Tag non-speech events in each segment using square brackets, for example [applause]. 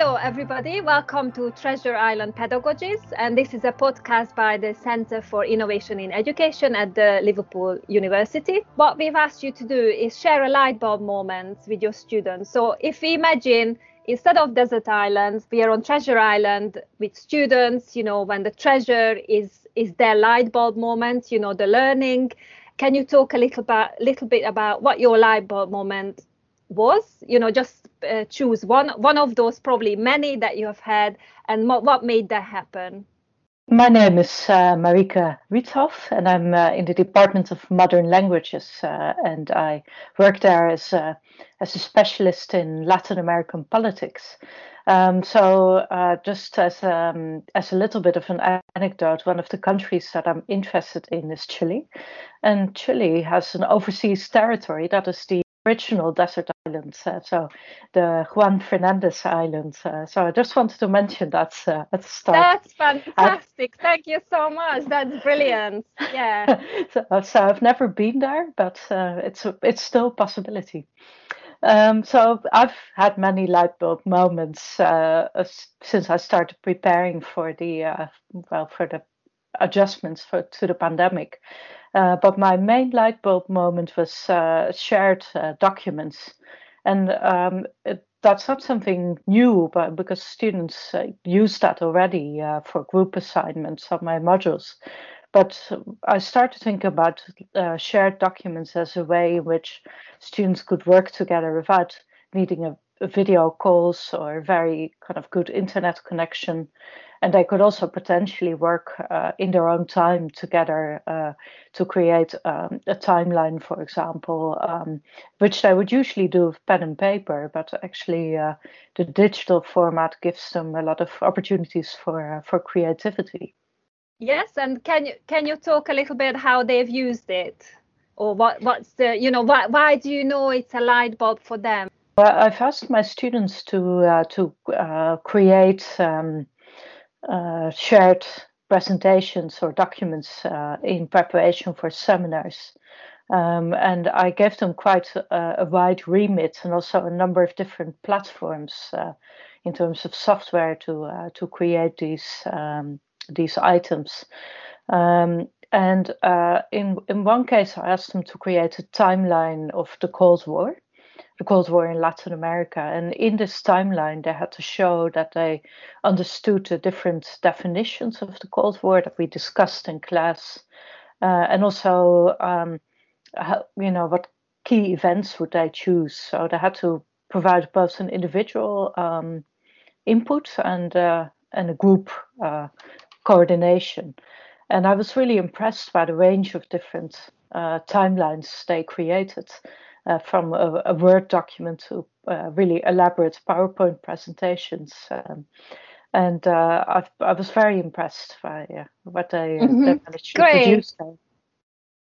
Hello, everybody. Welcome to Treasure Island Pedagogies. And this is a podcast by the Center for Innovation in Education at the Liverpool University. What we've asked you to do is share a light bulb moment with your students. So if we imagine instead of desert islands, we are on Treasure Island with students, you know, when the treasure is is their light bulb moment, you know, the learning. Can you talk a little bit, little bit about what your light bulb moment was? You know, just uh, choose one one of those probably many that you have had and what, what made that happen my name is uh, Marika Riethof, and I'm uh, in the Department of Modern Languages, uh, and I work there as a, as a specialist in Latin American politics. Um, so, uh, just as um, as a little bit of an anecdote, one of the countries that I'm interested in is Chile, and Chile has an overseas territory that is the original desert islands, uh, so the Juan Fernandez Islands. Uh, so I just wanted to mention that uh, at the start. That's fantastic. I, Thank you so much. That's brilliant. Yeah. [laughs] so, so, I've never been there, but uh, it's a, it's still a possibility. Um, so I've had many light bulb moments uh, since I started preparing for the uh, well for the adjustments for to the pandemic. Uh, but my main light bulb moment was uh, shared uh, documents. And um, it, that's not something new, but because students uh, use that already uh, for group assignments on my modules. But I started to think about shared documents as a way in which students could work together without needing a, a video calls or very kind of good internet connection and they could also potentially work uh, in their own time together uh, to create um, a timeline, for example, um, which they would usually do with pen and paper, but actually uh, the digital format gives them a lot of opportunities for uh, for creativity. Yes, and can you can you talk a little bit how they've used it, or what what's the you know why why do you know it's a light bulb for them? Well, I've asked my students to uh, to uh, create. Um, shared presentations or documents uh, in preparation for seminars. Um, and I gave them quite a, a, wide remit and also a number of different platforms uh, in terms of software to uh, to create these um, these items. Um, and uh, in in one case, I asked them to create a timeline of the Cold War, the Cold War in Latin America. And in this timeline, they had to show that they understood the different definitions of the Cold War that we discussed in class, uh, and also, um, how, you know, what key events would they choose. So they had to provide both an individual um, input and uh, and a group uh, coordination. And I was really impressed by the range of different uh, timelines they created uh, from a, a, Word document to uh, really elaborate PowerPoint presentations. Um, and uh, I, I was very impressed by uh, what they, mm-hmm. they managed to Great. produce. There.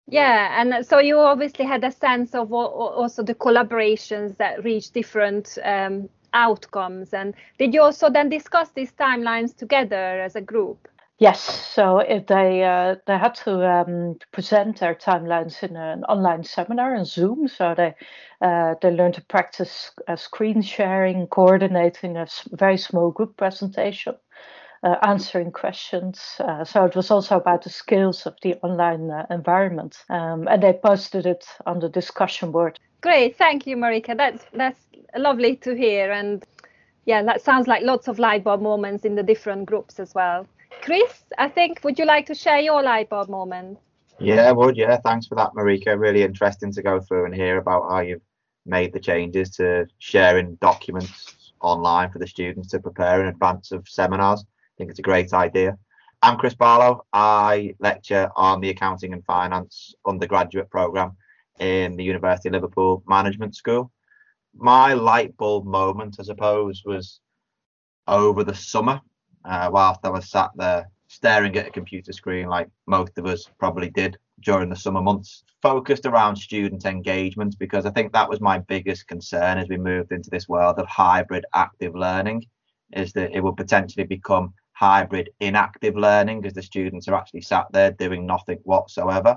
Yeah, and so you obviously had a sense of also the collaborations that reach different um, outcomes. And did you also then discuss these timelines together as a group? Yes, so they uh, they had to um, present their timelines in an online seminar on Zoom, so they uh, they learned to practice uh, screen sharing, coordinating a very small group presentation, uh, answering questions. Uh, so it was also about the skills of the online uh, environment, um, and they posted it on the discussion board. Great, thank you, Marika. That's that's lovely to hear, and yeah, that sounds like lots of light bulb moments in the different groups as well. Chris, I think, would you like to share your light bulb moment? Yeah, I would. Yeah, thanks for that, Marika. Really interesting to go through and hear about how you've made the changes to sharing documents online for the students to prepare in advance of seminars. I think it's a great idea. I'm Chris Barlow. I lecture on the Accounting and Finance undergraduate program in the University of Liverpool Management School. My light bulb moment, I suppose, was over the summer uh, whilst I was sat there staring at a computer screen, like most of us probably did during the summer months, focused around student engagement because I think that was my biggest concern as we moved into this world of hybrid active learning, is that it will potentially become hybrid inactive learning as the students are actually sat there doing nothing whatsoever.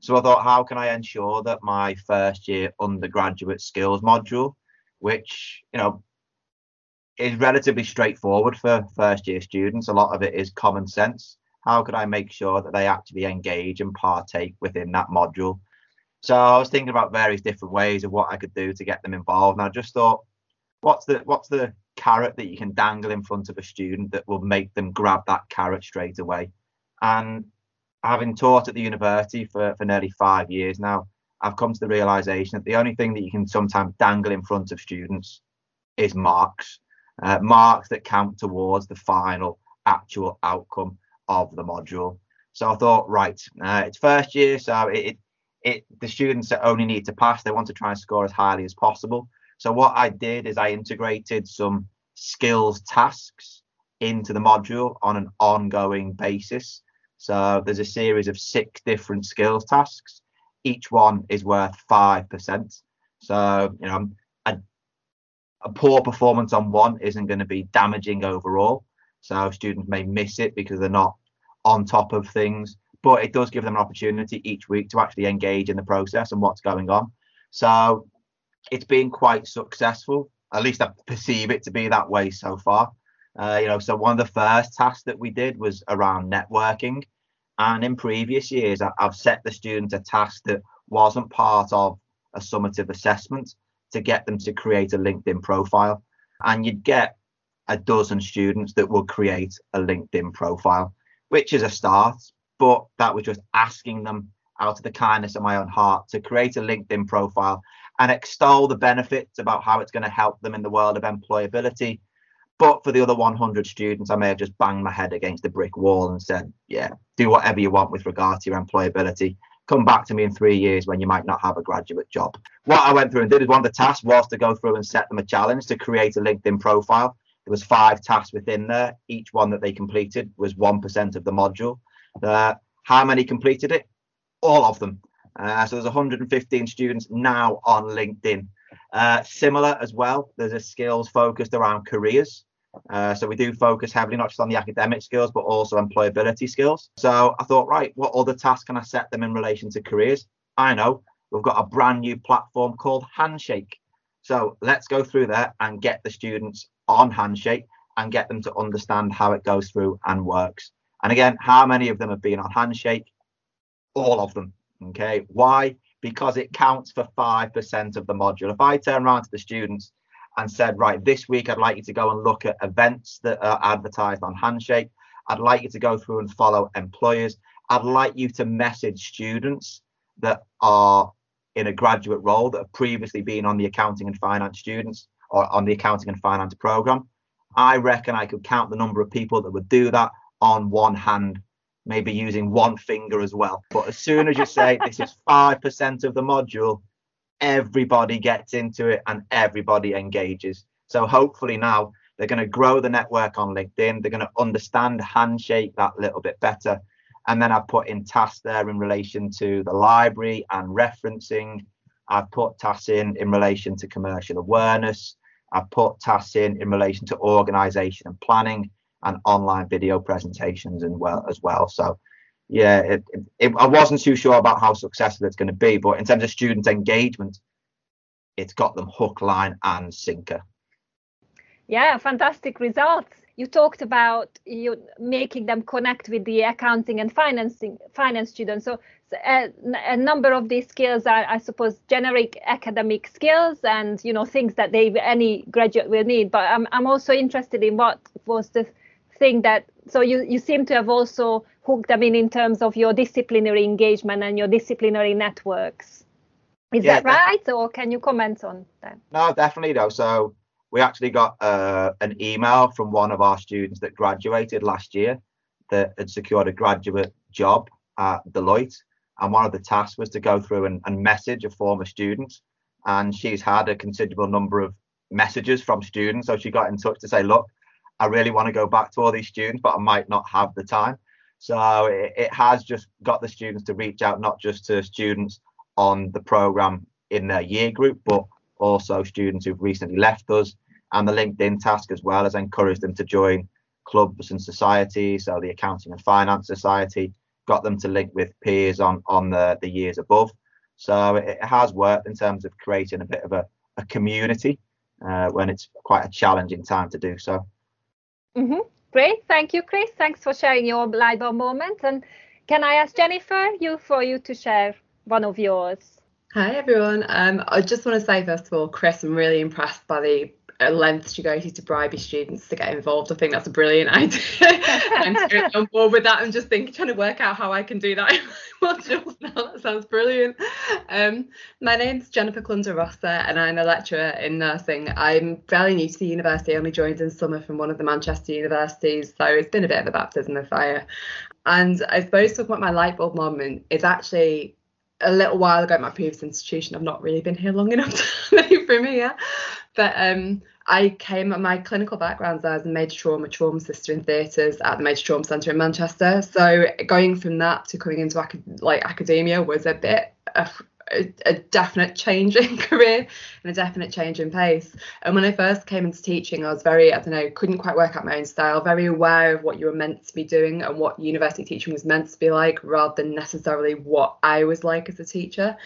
So I thought, how can I ensure that my first year undergraduate skills module, which you know is relatively straightforward for first year students. A lot of it is common sense. How could I make sure that they actually engage and partake within that module? So I was thinking about various different ways of what I could do to get them involved. And I just thought, what's the what's the carrot that you can dangle in front of a student that will make them grab that carrot straight away? And having taught at the university for, for nearly five years now, I've come to the realization that the only thing that you can sometimes dangle in front of students is marks, uh, marks that count towards the final actual outcome of the module. So I thought, right, uh, it's first year, so it, it, it the students only need to pass, they want to try and score as highly as possible. So what I did is I integrated some skills tasks into the module on an ongoing basis. So there's a series of six different skills tasks. Each one is worth five percent. So you know, a, poor performance on one isn't going to be damaging overall. So students may miss it because they're not on top of things, but it does give them an opportunity each week to actually engage in the process and what's going on. So it's been quite successful. At least I perceive it to be that way so far. Uh, you know, so one of the first tasks that we did was around networking. And in previous years, I've set the students a task that wasn't part of a summative assessment to get them to create a LinkedIn profile. And you'd get a dozen students that will create a LinkedIn profile, which is a start. But that was just asking them out of the kindness of my own heart to create a LinkedIn profile and extol the benefits about how it's going to help them in the world of employability but for the other 100 students, I may have just banged my head against the brick wall and said, yeah, do whatever you want with regard to your employability. Come back to me in three years when you might not have a graduate job. What I went through and did is one of the tasks was to go through and set them a challenge to create a LinkedIn profile. There was five tasks within there. Each one that they completed was 1% of the module. Uh, how many completed it? All of them. Uh, so there's 115 students now on LinkedIn. Uh, similar as well, there's a skills focused around careers. Uh, so we do focus heavily not just on the academic skills, but also employability skills. So I thought, right, what other tasks can I set them in relation to careers? I know we've got a brand new platform called Handshake. So let's go through there and get the students on Handshake and get them to understand how it goes through and works. And again, how many of them have been on Handshake? All of them. Okay. Why? Because it counts for 5% of the module. If I turn around to the students and said, right, this week I'd like you to go and look at events that are advertised on Handshake. I'd like you to go through and follow employers. I'd like you to message students that are in a graduate role that have previously been on the accounting and finance students or on the accounting and finance program. I reckon I could count the number of people that would do that on one hand, maybe using one finger as well. But as soon as you say this is [laughs] 5% of the module, everybody gets into it and everybody engages. So hopefully now they're going to grow the network on LinkedIn. They're going to understand Handshake that little bit better. And then I've put in tasks there in relation to the library and referencing. I've put tasks in in relation to commercial awareness. I've put tasks in in relation to organization and planning and online video presentations and well as well. So yeah, it, it, I wasn't too sure about how successful it's going to be, but in terms of student engagement, it's got them hook, line, and sinker. Yeah, fantastic results. You talked about you making them connect with the accounting and financing finance students. So a, uh, a, number of these skills are, I suppose, generic academic skills and you know things that they any graduate will need. But I'm I'm also interested in what was the thing that so you you seem to have also hooked them in in terms of your disciplinary engagement and your disciplinary networks. Is yeah, that right, or can you comment on that? No, definitely no. So we actually got uh, an email from one of our students that graduated last year that had secured a graduate job at Deloitte. And one of the tasks was to go through and, and message a former student. And she's had a considerable number of messages from students. So she got in touch to say, look, I really want to go back to all these students, but I might not have the time. So it, it has just got the students to reach out, not just to students on the program in their year group, but also students who've recently left us. And the LinkedIn task as well has encouraged them to join clubs and societies. So the Accounting and Finance Society got them to link with peers on on the, the years above. So it has worked in terms of creating a bit of a, a community uh, when it's quite a challenging time to do so. Mm-hmm. Great, thank you, Chris. Thanks for sharing your bulb moment. And can I ask Jennifer, you for you to share one of yours? Hi everyone. Um, I just want to say first of all, Chris, I'm really impressed by the lengths you go to to bribe your students to get involved. I think that's a brilliant [laughs] idea. I'm totally [laughs] on board with that. I'm just thinking, trying to work out how I can do that [laughs] in my modules now. That sounds brilliant. Um, my name's Jennifer Clunder Rosser, and I'm a lecturer in nursing. I'm fairly new to the university. I only joined in summer from one of the Manchester universities, so it's been a bit of a baptism of fire. And I suppose talking about my light bulb moment is actually a little while ago at my previous institution. I've not really been here long enough to from here. But um, I came, my clinical background as a major trauma trauma sister in theatres at the Major Trauma Centre in Manchester. So going from that to coming into like academia was a bit of a, a, definite change in [laughs] career and a definite change in pace. And when I first came into teaching, I was very, I don't know, couldn't quite work out my own style, very aware of what you were meant to be doing and what university teaching was meant to be like, rather than necessarily what I was like as a teacher.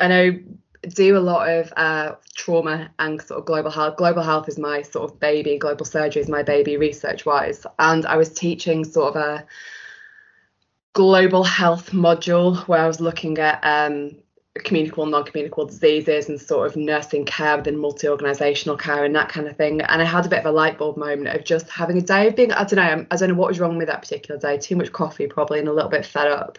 And I do a lot of uh, trauma and sort of global health. Global health is my sort of baby. Global surgery is my baby, research wise. And I was teaching sort of a global health module where I was looking at um, communicable and non-communicable diseases and sort of nursing care within multi-organizational care and that kind of thing and i had a bit of a light bulb moment of just having a day of being i don't know i don't know what was wrong with that particular day too much coffee probably and a little bit fed up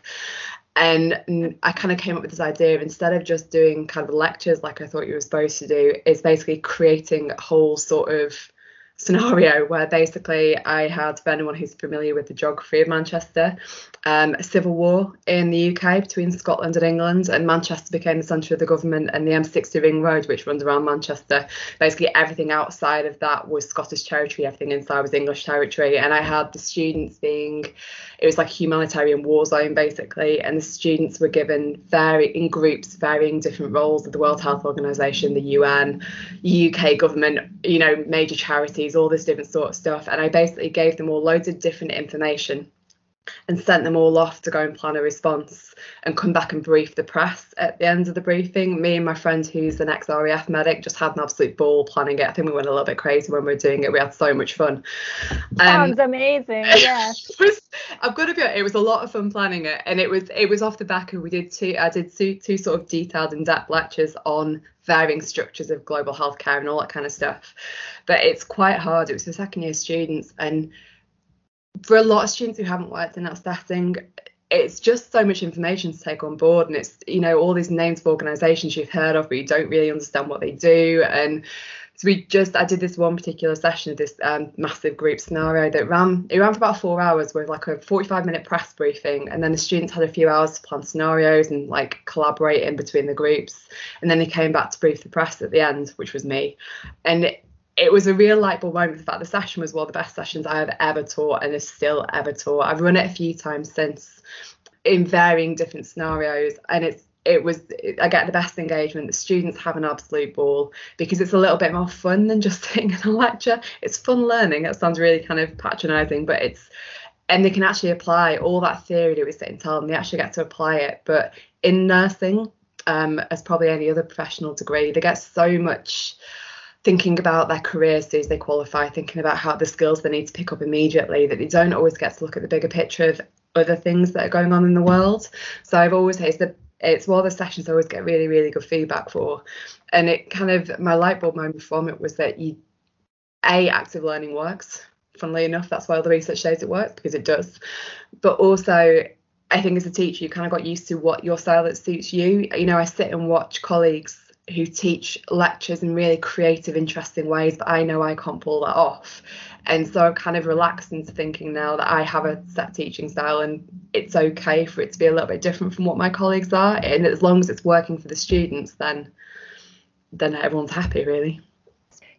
and I kind of came up with this idea of instead of just doing kind of lectures like I thought you were supposed to do, is basically creating a whole sort of scenario where basically I had, for anyone who's familiar with the geography of Manchester, um, a civil war in the UK between Scotland and England, and Manchester became the centre of the government, and the M60 Ring Road, which runs around Manchester, basically everything outside of that was Scottish territory, everything inside was English territory, and I had the students being, it was like a humanitarian war zone basically, and the students were given very in groups varying different roles of the World Health Organization, the UN, UK government, you know, major charities all this different sort of stuff. And I basically gave them all loads of different information and sent them all off to go and plan a response and come back and brief the press at the end of the briefing. Me and my friend, who's an ex RAF medic, just had an absolute ball planning it. I think we went a little bit crazy when we were doing it. We had so much fun. Um, Sounds amazing. [laughs] Yeah. was, I've got to be. It was a lot of fun planning it, and it was it was off the back of we did two. I did two two sort of detailed in depth lectures on varying structures of global healthcare and all that kind of stuff. But it's quite hard. It was for second year students, and for a lot of students who haven't worked in that setting, it's just so much information to take on board, and it's you know all these names of organisations you've heard of, but you don't really understand what they do, and so we just I did this one particular session of this um, massive group scenario that ran it ran for about four hours with like a 45 minute press briefing and then the students had a few hours to plan scenarios and like collaborate in between the groups and then they came back to brief the press at the end which was me and it, it was a real light bulb moment. The fact the session was one of the best sessions I have ever taught and is still ever taught. I've run it a few times since in varying different scenarios, and it's it was I get the best engagement. The students have an absolute ball because it's a little bit more fun than just [laughs] sitting in a lecture. It's fun learning. That sounds really kind of patronising, but it's and they can actually apply all that theory that we sit and tell them. They actually get to apply it. But in nursing, um, as probably any other professional degree, they get so much thinking about their career as soon as they qualify, thinking about how the skills they need to pick up immediately, that they don't always get to look at the bigger picture of other things that are going on in the world. So I've always it's the it's one of the sessions I always get really, really good feedback for. And it kind of my light bulb moment from it was that you a active learning works. Funnily enough, that's why all the research shows it works because it does. But also I think as a teacher, you kind of got used to what your style that suits you. You know, I sit and watch colleagues who teach lectures in really creative, interesting ways, but I know I can't pull that off. And so I'm kind of relaxed into thinking now that I have a set teaching style and it's okay for it to be a little bit different from what my colleagues are. And as long as it's working for the students, then then everyone's happy really.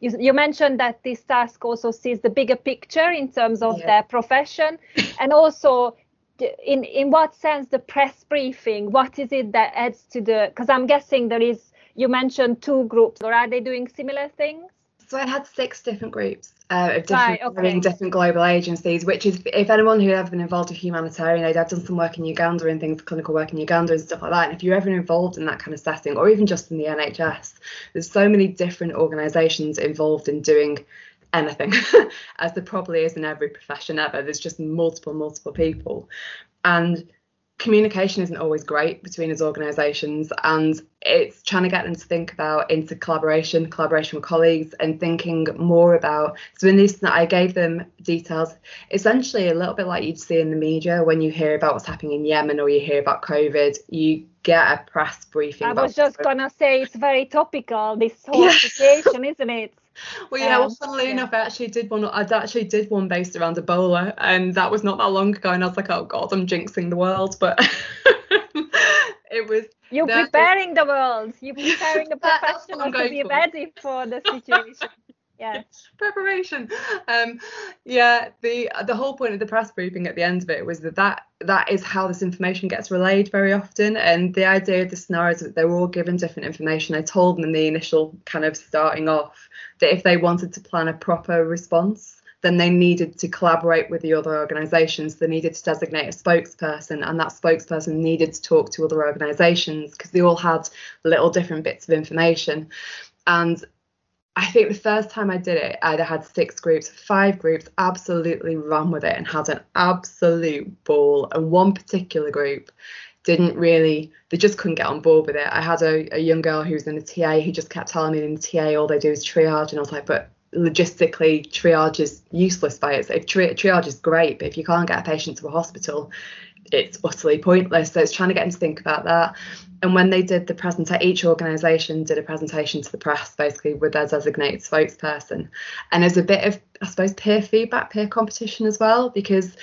You, you mentioned that this task also sees the bigger picture in terms of yeah. their profession [coughs] and also in in what sense the press briefing what is it that adds to the because i'm guessing there is you mentioned two groups or are they doing similar things So I had six different groups uh, of Right, different, okay. different global agencies, which is if anyone who ever been involved with humanitarian aid, I've done some work in Uganda and things, clinical work in Uganda and stuff like that. And if you're ever involved in that kind of setting, or even just in the NHS, there's so many different organisations involved in doing anything, [laughs] as there probably is in every profession ever. There's just multiple, multiple people, and communication isn't always great between his organisations and it's trying to get them to think about into collaboration collaboration with colleagues and thinking more about so in this that i gave them details essentially a little bit like you'd see in the media when you hear about what's happening in yemen or you hear about covid you get a press briefing I was just what's gonna say it's very topical, this whole [laughs] Yeah. situation, isn't it? Well, yeah. Well, Um, funnily yeah. enough, I actually did one. I actually did one based around Ebola, and that was not that long ago. And I was like, oh god, I'm jinxing the world. But [laughs] it was. You're That is- preparing the world. You're [laughs] preparing the professionals to be for. ready for the [laughs] situation. Yeah. preparation um yeah the the whole point of the press briefing at the end of it was that that that is how this information gets relayed very often and the idea of the scenarios that they were all given different information i told them in the initial kind of starting off that if they wanted to plan a proper response then they needed to collaborate with the other organisations. They needed to designate a spokesperson, and that spokesperson needed to talk to other organisations because they all had little different bits of information. And I think the first time I did it, I'd had six groups, five groups absolutely ran with it and had an absolute ball. And one particular group didn't really, they just couldn't get on board with it. I had a, a young girl who was in the TA who just kept telling me in the TA all they do is triage. And I was like, but logistically, triage is useless by it. If tri- triage is great, but if you can't get a patient to a hospital, it's utterly pointless. So it's trying to get them to think about that. And when they did the presentation, each organisation did a presentation to the press, basically with their designated spokesperson. And there's a bit of, I suppose, peer feedback, peer competition as well, because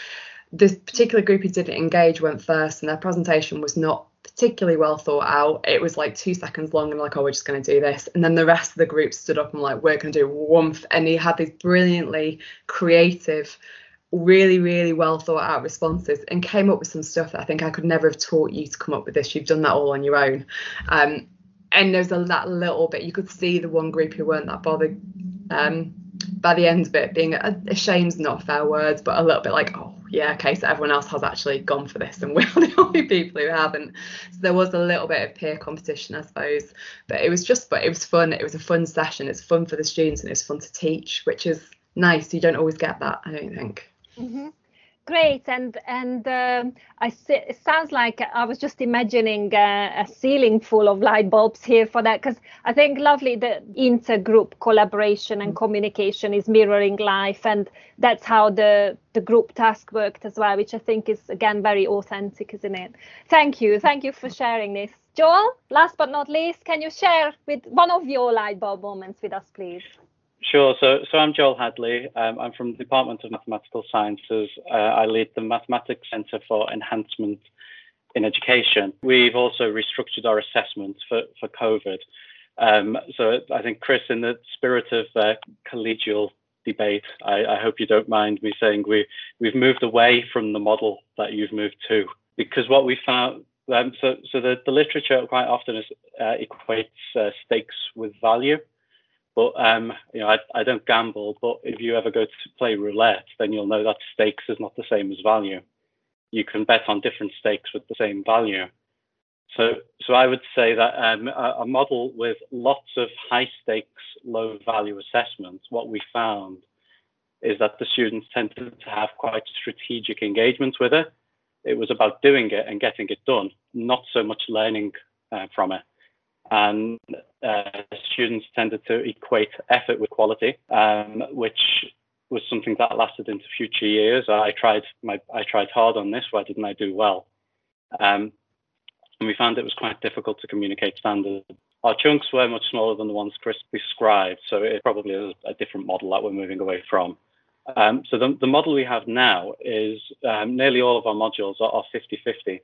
this particular group who didn't engage went first, and their presentation was not particularly well thought out. It was like two seconds long, and like, oh, we're just going to do this. And then the rest of the group stood up and like, we're going to do woomph. And he had these brilliantly creative really, really well thought out responses and came up with some stuff that I think I could never have taught you to come up with this. You've done that all on your own. Um, and there's a that little bit you could see the one group who weren't that bothered um, by the end of it being a, a shame's not fair words, but a little bit like, oh yeah, okay, so everyone else has actually gone for this and [laughs] we're the only people who haven't. So there was a little bit of peer competition, I suppose. But it was just but it was fun. It was a fun session. It's fun for the students and it's fun to teach, which is nice. You don't always get that, I don't think. hmm Great, and and um, I se- it sounds like I was just imagining uh, a ceiling full of light bulbs here for that because I think lovely the intergroup collaboration and communication is mirroring life, and that's how the the group task worked as well, which I think is again very authentic, isn't it? Thank you, thank you for sharing this, Joel. Last but not least, can you share with one of your light bulb moments with us, please? Sure. So, so I'm Joel Hadley. Um, I'm from the Department of Mathematical Sciences. Uh, I lead the Mathematics Centre for Enhancement in Education. We've also restructured our assessments for, for COVID. Um, so I think, Chris, in the spirit of uh, collegial debate, I, I hope you don't mind me saying we, we've moved away from the model that you've moved to, because what we found, um, so, so the, the literature quite often is, uh, equates uh, stakes with value. But um, you know, I, I don't gamble. But if you ever go to play roulette, then you'll know that stakes is not the same as value. You can bet on different stakes with the same value. So, so I would say that um, a, a model with lots of high stakes, low value assessments, what we found is that the students tended to have quite strategic engagements with it. It was about doing it and getting it done, not so much learning uh, from it and uh, students tended to equate effort with quality, um, which was something that lasted into future years. I tried my I tried hard on this. Why didn't I do well? Um, and we found it was quite difficult to communicate standards. Our chunks were much smaller than the ones Chris described, so it probably is a different model that we're moving away from. Um, so the, the model we have now is um, nearly all of our modules are 50-50.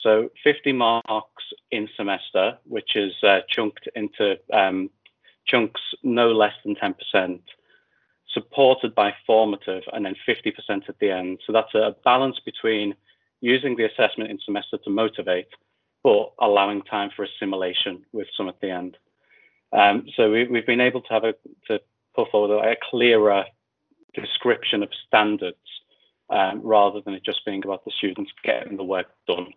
So 50 marks in semester, which is uh, chunked into um, chunks no less than 10%, supported by formative, and then 50% at the end. So that's a balance between using the assessment in semester to motivate, but allowing time for assimilation with some at the end. Um, so we, have been able to have a to put forward a clearer description of standards um, rather than it just being about the students getting the work done.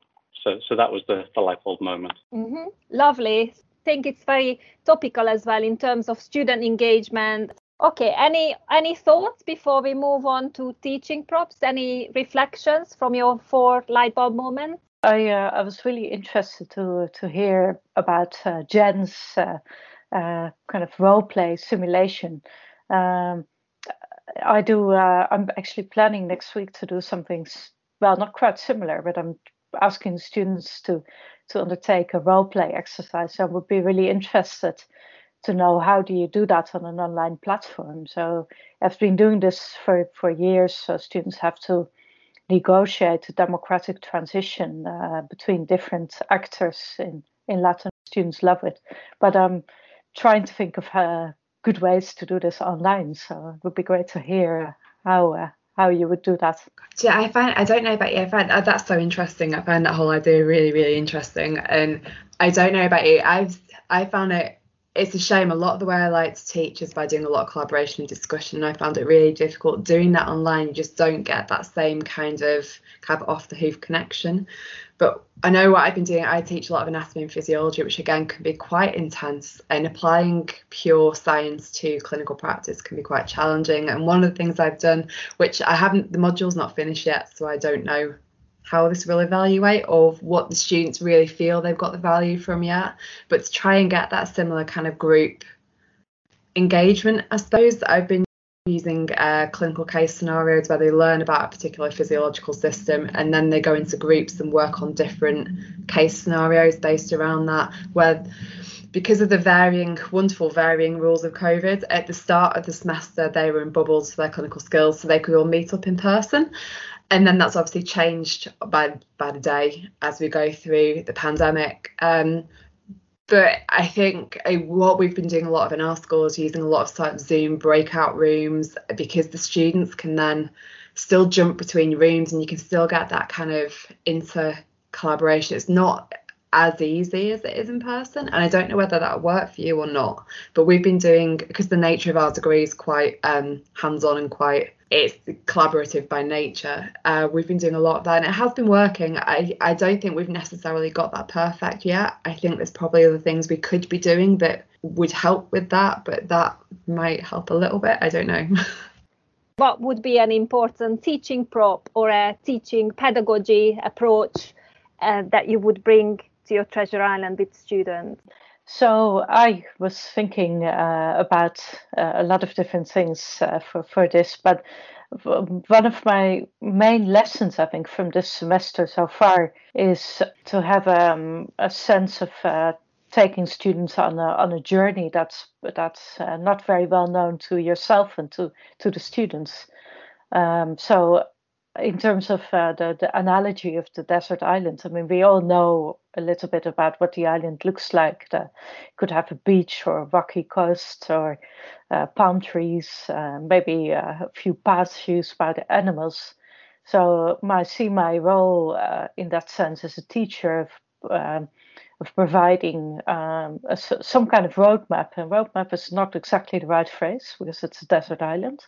So, so that was the, the light bulb moment. Mm-hmm. Lovely. I think it's very topical as well in terms of student engagement. Okay, any any thoughts before we move on to teaching props? Any reflections from your four light bulb moments? I uh, I was really interested to to hear about uh, Jen's uh, uh kind of role play simulation. Um, I do. Uh, I'm actually planning next week to do something. Well, not quite similar, but I'm asking students to to undertake a role play exercise. So I would be really interested to know how do you do that on an online platform. So I've been doing this for for years. So students have to negotiate a democratic transition uh, between different actors in in Latin. Students love it, but I'm trying to think of uh, good ways to do this online. So it would be great to hear how uh, how you would do that. Yeah, I find I don't know about you. I find uh, that's so interesting. I find that whole idea really really interesting, and I don't know about you. I've I found it. It's a shame. A lot of the way I like to teach is by doing a lot of collaboration and discussion. And I found it really difficult doing that online. You just don't get that same kind of kind of off the hoof connection. But I know what I've been doing. I teach a lot of anatomy and physiology, which again can be quite intense, and applying pure science to clinical practice can be quite challenging. And one of the things I've done, which I haven't, the module's not finished yet, so I don't know how this will evaluate or what the students really feel they've got the value from yet, but to try and get that similar kind of group engagement, I suppose, I've been using uh, clinical case scenarios where they learn about a particular physiological system and then they go into groups and work on different case scenarios based around that where because of the varying wonderful varying rules of covid at the start of the semester they were in bubbles for their clinical skills so they could all meet up in person and then that's obviously changed by by the day as we go through the pandemic um, but I think what we've been doing a lot of in our school is using a lot of of Zoom breakout rooms because the students can then still jump between rooms and you can still get that kind of inter collaboration. It's not as easy as it is in person and i don't know whether that'll work for you or not but we've been doing because the nature of our degree is quite um, hands-on and quite it's collaborative by nature. Uh, we've been doing a lot of that and it has been working. I, I don't think we've necessarily got that perfect yet. I think there's probably other things we could be doing that would help with that but that might help a little bit. I don't know. [laughs] What would be an important teaching prop or a teaching pedagogy approach uh, that you would bring to your Treasure Island with students? So I was thinking uh, about uh, a lot of different things uh, for, for this, but one of my main lessons, I think, from this semester so far is to have um, a sense of uh, taking students on a on a journey that's that's uh, not very well known to yourself and to to the students. Um, so in terms of uh, the, the analogy of the desert island, I mean, we all know a little bit about what the island looks like. The, could have a beach or a rocky coast or uh, palm trees, uh, maybe a few paths used by the animals. So I see my role uh, in that sense as a teacher of um, of providing um, a, some kind of roadmap. And roadmap is not exactly the right phrase because it's a desert island,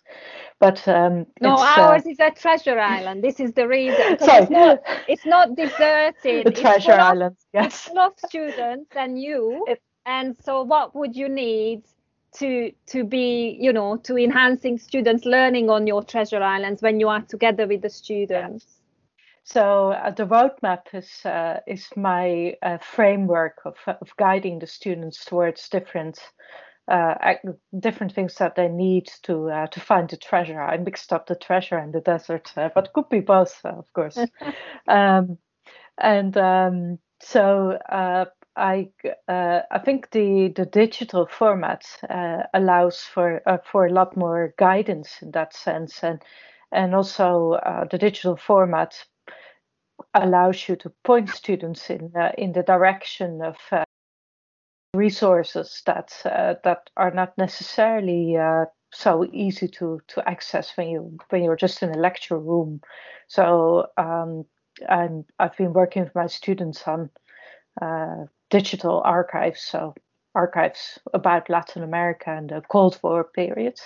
but um, no, uh, ours uh, is a treasure island. This is the reason. Sorry. It's not, it's not deserted. [laughs] The treasure island. Of, yes. Full of students and you. It, and so, what would you need? to to be you know to enhancing students learning on your treasure islands when you are together with the students so uh, the roadmap is uh, is my uh, framework of, of guiding the students towards different uh, different things that they need to uh, to find the treasure. I mixed up the treasure and the desert, uh, but could be both, of course. [laughs] um, and um, so I I think the the digital format allows for for a lot more guidance in that sense, and and also the digital format allows you to point students in uh, in the direction of uh, resources that uh, that are not necessarily uh, so easy to to access when you when you're just in a lecture room. So um, I'm I've been working with my students on uh, digital archives. So archives about Latin America and the Cold War period.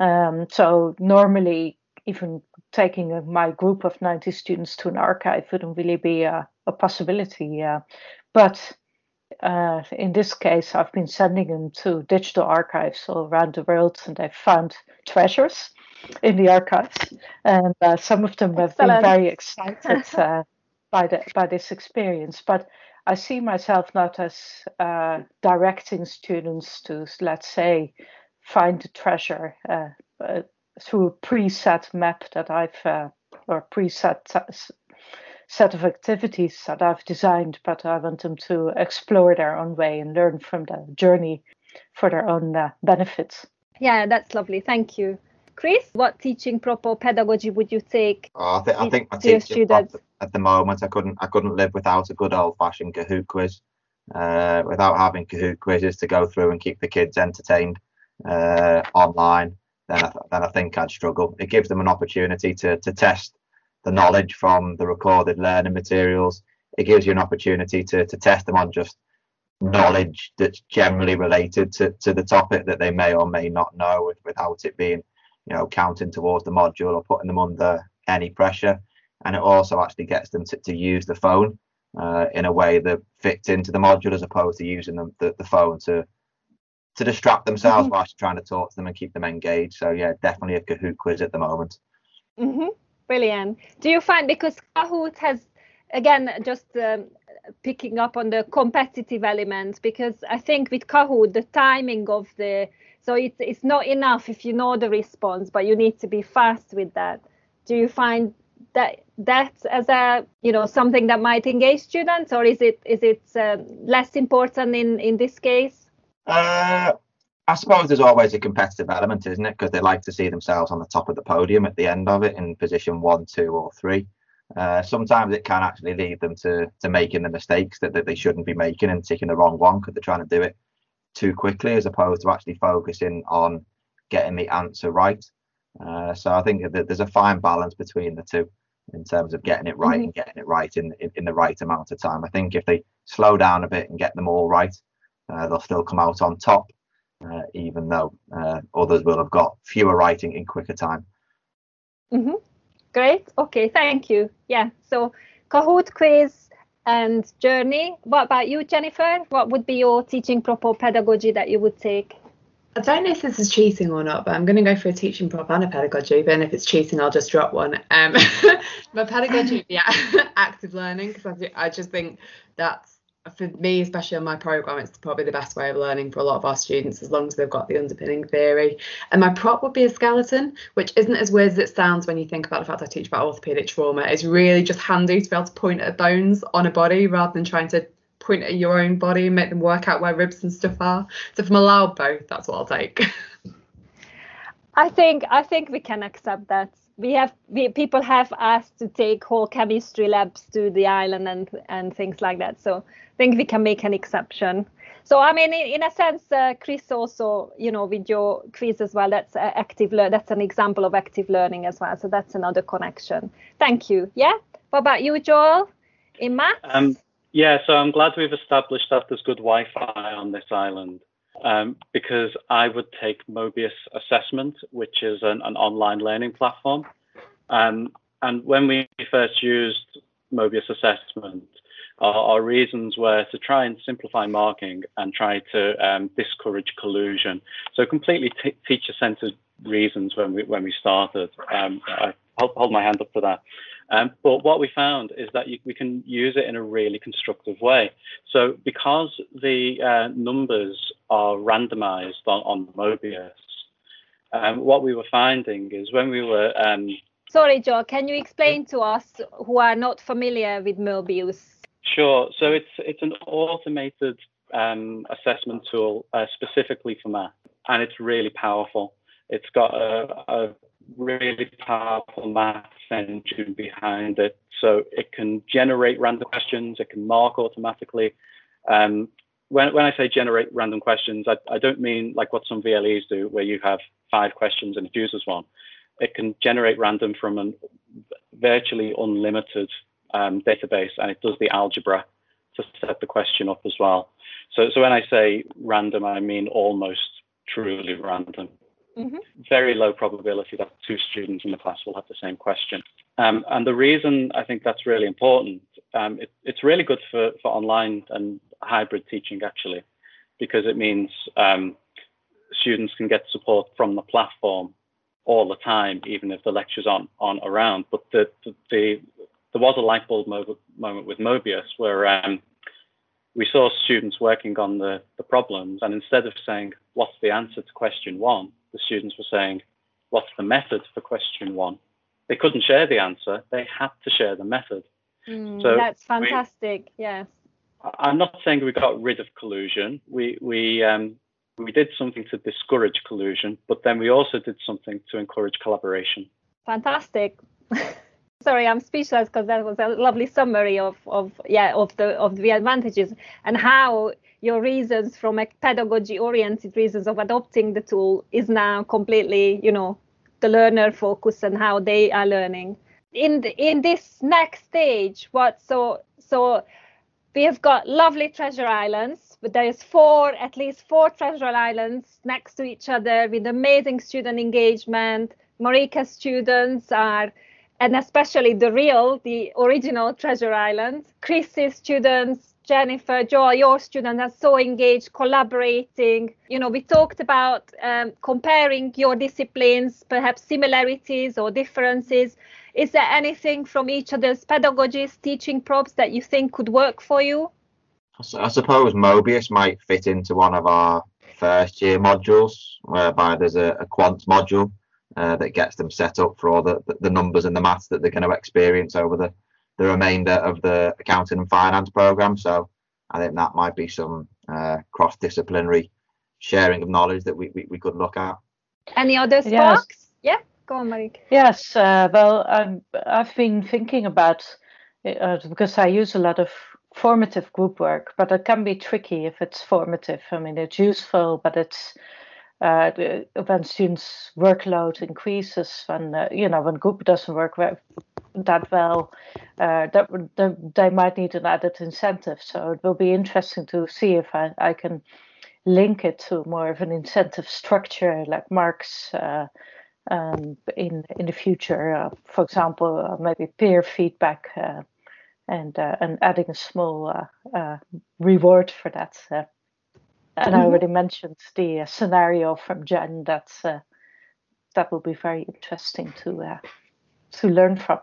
Um, so normally, even taking my group of 90 students to an archive wouldn't really be a, a possibility. But uh, in this case, I've been sending them to digital archives all around the world, and they've found treasures in the archives. And uh, some of them have Excellent. been very excited uh, by the, by this experience. But I see myself not as uh, directing students to, let's say, find the treasure uh, uh, through a preset map that I've or preset set of activities that I've designed, but I want them to explore their own way and learn from the journey for their own uh, benefits. Yeah, that's lovely. Thank you. Chris, what teaching prop or pedagogy would you take? Oh, I, th- I think my teaching prop at the moment, I couldn't I couldn't live without a good old fashioned Kahoot quiz. Uh, without having Kahoot quizzes to go through and keep the kids entertained uh, online, then I, th- then I think I'd struggle. It gives them an opportunity to to test the knowledge from the recorded learning materials. It gives you an opportunity to, to test them on just knowledge that's generally related to, to the topic that they may or may not know without it being, you know, counting towards the module or putting them under any pressure. And it also actually gets them to, to use the phone uh, in a way that fits into the module as opposed to using them, the, the phone to to distract themselves mm-hmm. whilst trying to talk to them and keep them engaged. So yeah, definitely a Kahoot quiz at the moment. Mm-hmm. Brilliant. Do you find because Kahoot has again just um, picking up on the competitive element because I think with Kahoot the timing of the so it's it's not enough if you know the response but you need to be fast with that. Do you find that that as a you know something that might engage students or is it is it uh, less important in in this case? Uh, I suppose there's always a competitive element, isn't it? Because they like to see themselves on the top of the podium at the end of it in position one, two, or three. Uh, sometimes it can actually lead them to to making the mistakes that, that they shouldn't be making and taking the wrong one because they're trying to do it too quickly as opposed to actually focusing on getting the answer right. Uh, so I think that there's a fine balance between the two in terms of getting it right mm-hmm. and getting it right in, in, in the right amount of time. I think if they slow down a bit and get them all right, uh, they'll still come out on top uh, even though uh, others will have got fewer writing in quicker time. Mm-hmm. Great. Okay, thank you. Yeah, so Kahoot quiz and journey. What about you, Jennifer? What would be your teaching prop pedagogy that you would take? I don't know if this is cheating or not, but I'm going to go for a teaching prop and a pedagogy. Then if it's cheating, I'll just drop one. Um, [laughs] my pedagogy, yeah, [laughs] active learning, because I, I just think that's for me, especially on my program, it's probably the best way of learning for a lot of our students, as long as they've got the underpinning theory. And my prop would be a skeleton, which isn't as weird as it sounds when you think about the fact I teach about orthopedic trauma. It's really just handy to be able to point at bones on a body rather than trying to point at your own body and make them work out where ribs and stuff are. So if I'm allowed both, that's what I'll take. [laughs] I think I think we can accept that we have we, people have asked to take whole chemistry labs to the island and and things like that. So i think we can make an exception. So i mean in, in a sense uh, chris also you know with your quiz as well that's uh, active le- that's an example of active learning as well. So that's another connection. Thank you. Yeah? What about you joel? In math um, yeah so i'm glad we've established that there's good wi-fi on this island um, because I would take Mobius Assessment, which is an, an online learning platform. Um, and when we first used Mobius Assessment, our, our, reasons were to try and simplify marking and try to um, discourage collusion. So completely t- teacher-centered reasons when we when we started. Um, I hold, hold my hand up for that. Um, but what we found is that you, we can use it in a really constructive way. So because the uh, numbers are randomized on, on Mobius, um, what we were finding is when we were um, Sorry, Joe, can you explain to us who are not familiar with Mobius? Sure. So it's it's an automated um, assessment tool uh, specifically for math, and it's really powerful. It's got a, a really powerful maths engine behind it. So it can generate random questions, it can mark automatically. Um, when, when I say generate random questions, I, I don't mean like what some VLEs do, where you have five questions and it chooses one. It can generate random from a virtually unlimited um, database and it does the algebra to set the question up as well. So, so when I say random, I mean almost truly random. Mm-hmm. Very low probability that two students in the class will have the same question. Um, and the reason I think that's really important, um, it, it's really good for, for online and hybrid teaching actually, because it means um, students can get support from the platform all the time, even if the lectures aren't, around. But the, the, the there was a light bulb mo- moment with Mobius where um, we saw students working on the, the problems, and instead of saying, What's the answer to question one? The students were saying, What's the method for question one? They couldn't share the answer, they had to share the method. Mm, so that's fantastic, we, yes. I'm not saying we got rid of collusion. We, we, um, we did something to discourage collusion, but then we also did something to encourage collaboration. Fantastic. [laughs] Sorry, I'm speechless because that was a lovely summary of, of yeah of the of the advantages and how your reasons from a pedagogy oriented reasons of adopting the tool is now completely you know the learner focus and how they are learning. In the, in this next stage what so so we have got lovely treasure islands but there's four at least four treasure islands next to each other with amazing student engagement. Marika students are and especially the real the original treasure islands chris's students Jennifer, Joel, your students are so engaged, collaborating. You know, we talked about um, comparing your disciplines, perhaps similarities or differences. Is there anything from each other's pedagogies, teaching props that you think could work for you? I suppose Mobius might fit into one of our first year modules, whereby there's a, a quant module uh, that gets them set up for all the, the numbers and the maths that they're going to experience over the the remainder of the accounting and finance program. So I think that might be some uh, cross-disciplinary sharing of knowledge that we, we, we could look at. Any other sparks? Yes. Yeah, go on, Marik. Yes, uh, well, I'm, I've been thinking about uh, because I use a lot of formative group work, but it can be tricky if it's formative. I mean, it's useful, but it's uh, when students' workload increases, when uh, you know when group doesn't work that well, uh, that, that they might need an added incentive. So it will be interesting to see if I, I can link it to more of an incentive structure like Mark's uh, um, in in the future. Uh, for example, uh, maybe peer feedback. and and adding a small reward for that and I already mentioned the uh, scenario from Jen. That's uh, that will be very interesting to uh, to learn from.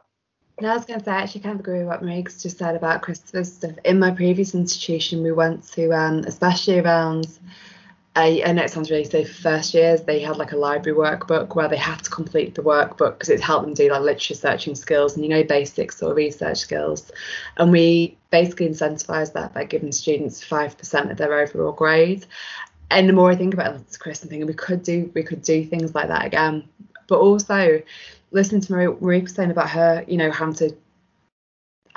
I was going to say, I actually kind of agree with what Marik's just said about Christopher's stuff. In my previous institution, we went to, um, especially around I, I know it sounds really silly for first years, they had like a library workbook where they had to complete the workbook because it helped them do like literature searching skills and you know basic sort of research skills. And we basically incentivise that by giving students five percent of their overall grade. And the more I think about it, Chris, I'm thinking we could do we could do things like that again. But also listening to Marie, Marie was saying about her, you know, having to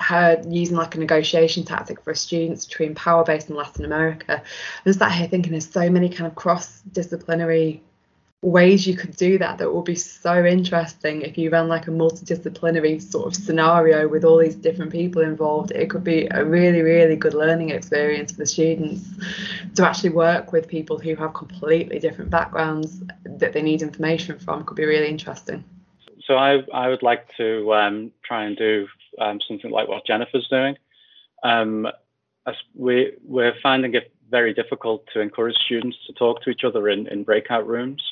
her using like a negotiation tactic for students between power based and Latin America. I And sat here thinking there's so many kind of cross disciplinary ways you could do that that would be so interesting. If you ran like a multidisciplinary sort of scenario with all these different people involved it could be a really really good learning experience for the students to actually work with people who have completely different backgrounds that they need information from. Could be really interesting. So I, I would like to um, try and do um, something like what Jennifer's doing. Um, we, we're finding it very difficult to encourage students to talk to each other in, in breakout rooms.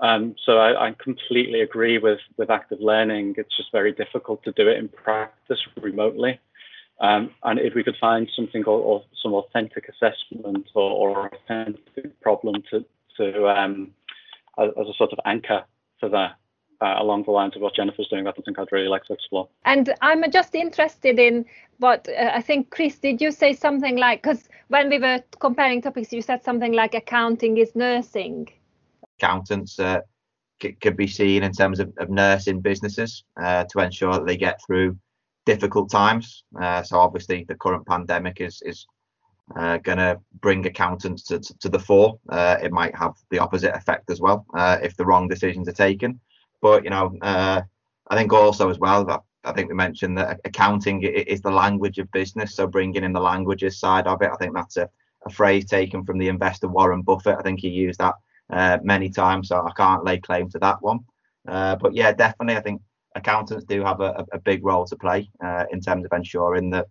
Um, so I, I, completely agree with, with active learning. It's just very difficult to do it in practice remotely. Um, and if we could find something or, or some authentic assessment or, or authentic problem to, to um, as, as a sort of anchor for that, uh, along the lines of what Jennifer's doing, that's something I'd really like to explore. And I'm just interested in what uh, I think, Chris, did you say something like, because when we were comparing topics, you said something like accounting is nursing. Accountants uh, c- could be seen in terms of, of nursing businesses uh, to ensure that they get through difficult times. Uh, so obviously the current pandemic is is uh, going to bring accountants to, to, to the fore. Uh, it might have the opposite effect as well uh, if the wrong decisions are taken. But you know, uh, I think also as well that I think we mentioned that accounting is the language of business. So bringing in the languages side of it, I think that's a, a phrase taken from the investor Warren Buffett. I think he used that uh, many times, so I can't lay claim to that one. Uh, but yeah, definitely, I think accountants do have a, a big role to play uh, in terms of ensuring that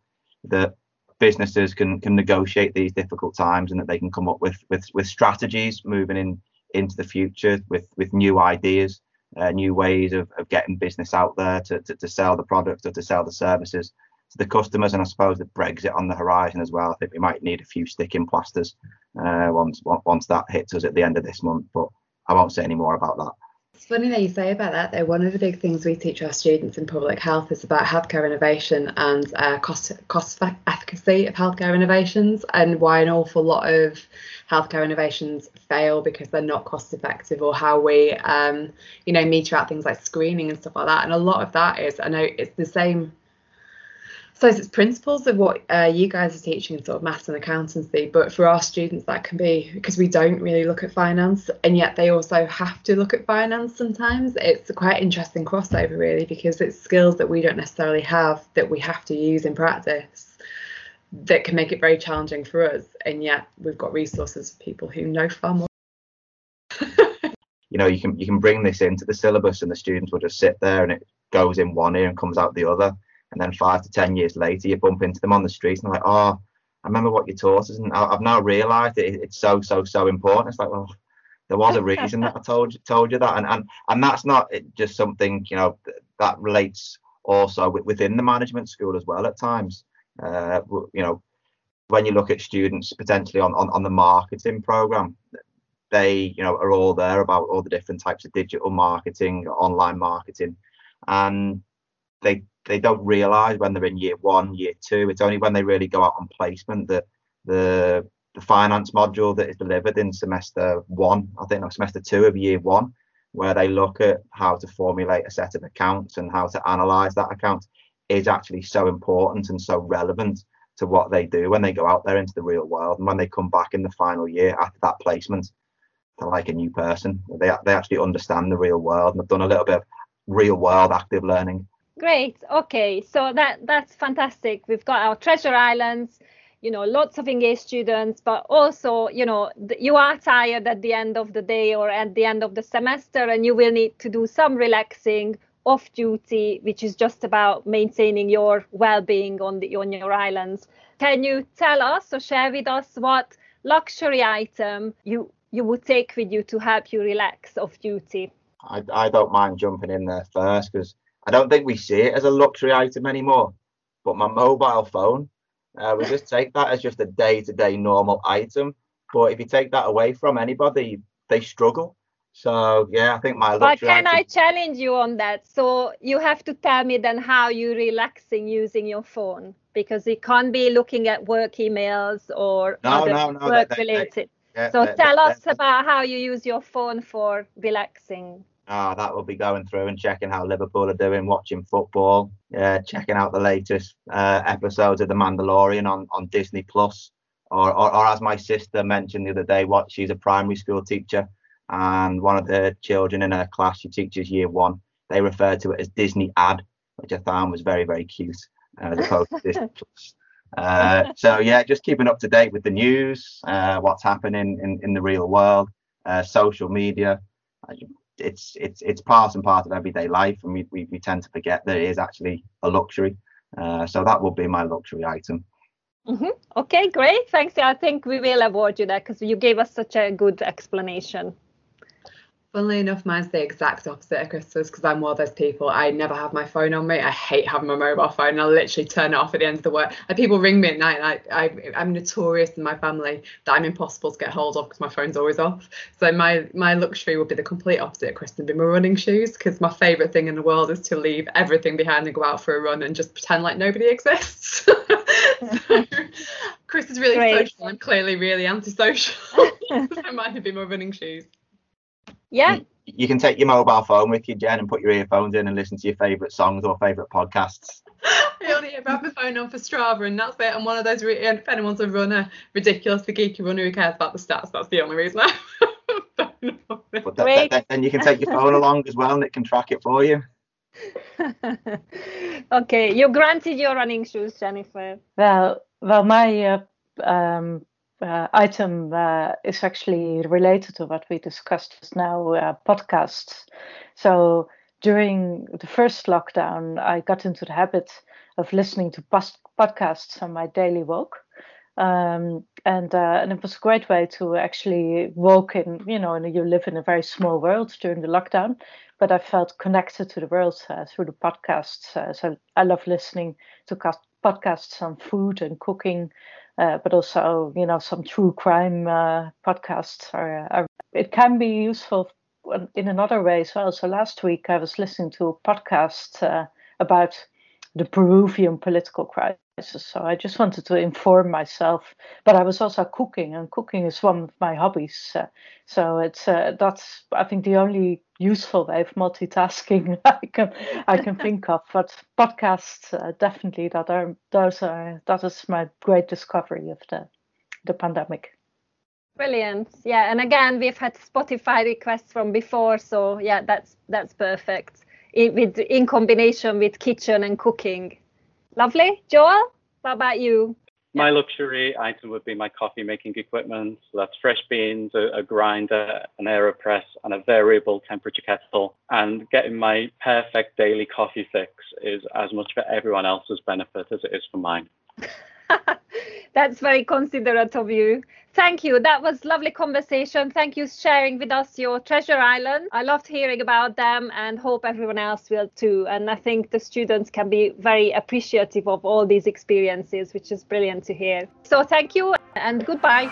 that businesses can can negotiate these difficult times and that they can come up with with with strategies moving in into the future with with new ideas uh, new ways of, of getting business out there to, to, to sell the product or to sell the services to the customers. And i suppose the brexit on the horizon as well i think we might need a few sticking plasters uh, once once that hits us at the end of this month but i won't say any more about that it's funny that you say about that though. One of the big things we teach our students in public health is about healthcare innovation and uh, cost cost efficacy of healthcare innovations and why an awful lot of healthcare innovations fail because they're not cost effective or how we um, you know meter out things like screening and stuff like that. And a lot of that is I know it's the same so it's principles of what uh, you guys are teaching in sort of maths and accountancy, but for our students that can be because we don't really look at finance, and yet they also have to look at finance sometimes. It's a quite interesting crossover really because it's skills that we don't necessarily have that we have to use in practice that can make it very challenging for us, and yet we've got resources for people who know far more. [laughs] you know, you can you can bring this into the syllabus, and the students will just sit there, and it goes in one ear and comes out the other and then five to ten years later you bump into them on the street and like oh i remember what you taught us and i've now realized it, it's so so so important. It's like well there was a reason that i told you told you that. And and, and that's not just something you know that relates also within the management school as well at times. Uh, you know when you look at students potentially on, on on the marketing program they you know are all there about all the different types of digital marketing online marketing and they they don't realize when they're in year one, year two. It's only when they really go out on placement that the the finance module that is delivered in semester one, I think, or semester two of year one, where they look at how to formulate a set of accounts and how to analyze that account, is actually so important and so relevant to what they do when they go out there into the real world and when they come back in the final year after that placement. They're like a new person. They they actually understand the real world and they've done a little bit of real world active learning Great. Okay. So that that's fantastic. We've got our treasure islands, you know, lots of engaged students, but also, you know, you are tired at the end of the day or at the end of the semester, and you will need to do some relaxing off duty, which is just about maintaining your well-being on the on your islands. Can you tell us or share with us what luxury item you you would take with you to help you relax off duty? I, I don't mind jumping in there first because I don't think we see it as a luxury item anymore. But my mobile phone, uh, we just take that as just a day-to-day normal item. But if you take that away from anybody, they struggle. So yeah, I think my. But can. I challenge you on that? So you have to tell me then how you relaxing using your phone because it can't be looking at work emails or no, other no, no, work related. yeah, so tell us about how you use your phone for relaxing oh, that will be going through and checking how Liverpool are doing, watching football, uh, checking out the latest uh, episodes of The Mandalorian on, on Disney Plus, or, or, or as my sister mentioned the other day, what she's a primary school teacher, and one of the children in her class, she teaches year one, they refer to it as Disney Ad, which I found was very very cute, uh, as opposed to [laughs] Disney Plus. Uh, so yeah, just keeping up to date with the news, uh, what's happening in, in the real world, uh, social media it's it's it's part and part of everyday life, and we, we, we tend to forget that it is actually a luxury. Uh, so that would be my luxury item. Mm-hmm. Okay, great. Thanks. I think we will award you that because you gave us such a good explanation. Funnily enough, mine's the exact opposite of Christmas because I'm one of those people. I never have my phone on me. I hate having my mobile phone. I literally turn it off at the end of the work. And people ring me at night. And I, I, am notorious in my family that I'm impossible to get hold of because my phone's always off. So my my luxury would be the complete opposite of Kristen, be my running shoes because my favourite thing in the world is to leave everything behind and go out for a run and just pretend like nobody exists. so, [laughs] [laughs] Chris is really Great. social. I'm clearly really antisocial. [laughs] so mine would be my running shoes. Yeah. You, you, can take your mobile phone with you, Jen, and put your earphones in and listen to your favourite songs or favourite podcasts. I only ever have my phone on for Strava, and that's it. I'm one of those. Re- if anyone's a runner, ridiculously geeky runner who cares about the stats, that's the only reason I. but that, then you can take your phone along as well, and it can track it for you. [laughs] okay, you granted your running shoes, Jennifer. Well, well, my uh, um, uh, item uh, is actually related to what we discussed just now uh, podcasts. So during the first lockdown, I got into the habit of listening to post- podcasts on my daily walk. Um, and uh, and it was a great way to actually walk in, you know, and you live in a very small world during the lockdown, but I felt connected to the world uh, through the podcasts. Uh, so I love listening to podcasts on food and cooking, uh, but also, you know, some true crime uh, podcasts are, are, It can be useful in another way as well. So last week I was listening to a podcast uh, about the Peruvian political crisis. So I just wanted to inform myself, but I was also cooking, and cooking is one of my hobbies. Uh, so it's uh, that's I think the only useful way of multitasking [laughs] I can I can [laughs] think of. But podcasts uh, definitely that are those are that is my great discovery of the the pandemic. Brilliant. Yeah, and again we've had Spotify requests from before, so yeah, that's that's perfect in, with in combination with kitchen and cooking. Lovely, Joel. What about you? My luxury item would be my coffee making equipment. So that's fresh beans, a, a grinder, an AeroPress, and a variable temperature kettle. And getting my perfect daily coffee fix is as much for everyone else's benefit as it is for mine. [laughs] That's very considerate of you. Thank you. That was lovely conversation. Thank you sharing with us your treasure island. I loved hearing about them and hope everyone else will too. And I think the students can be very appreciative of all these experiences, which is brilliant to hear. So thank you and goodbye.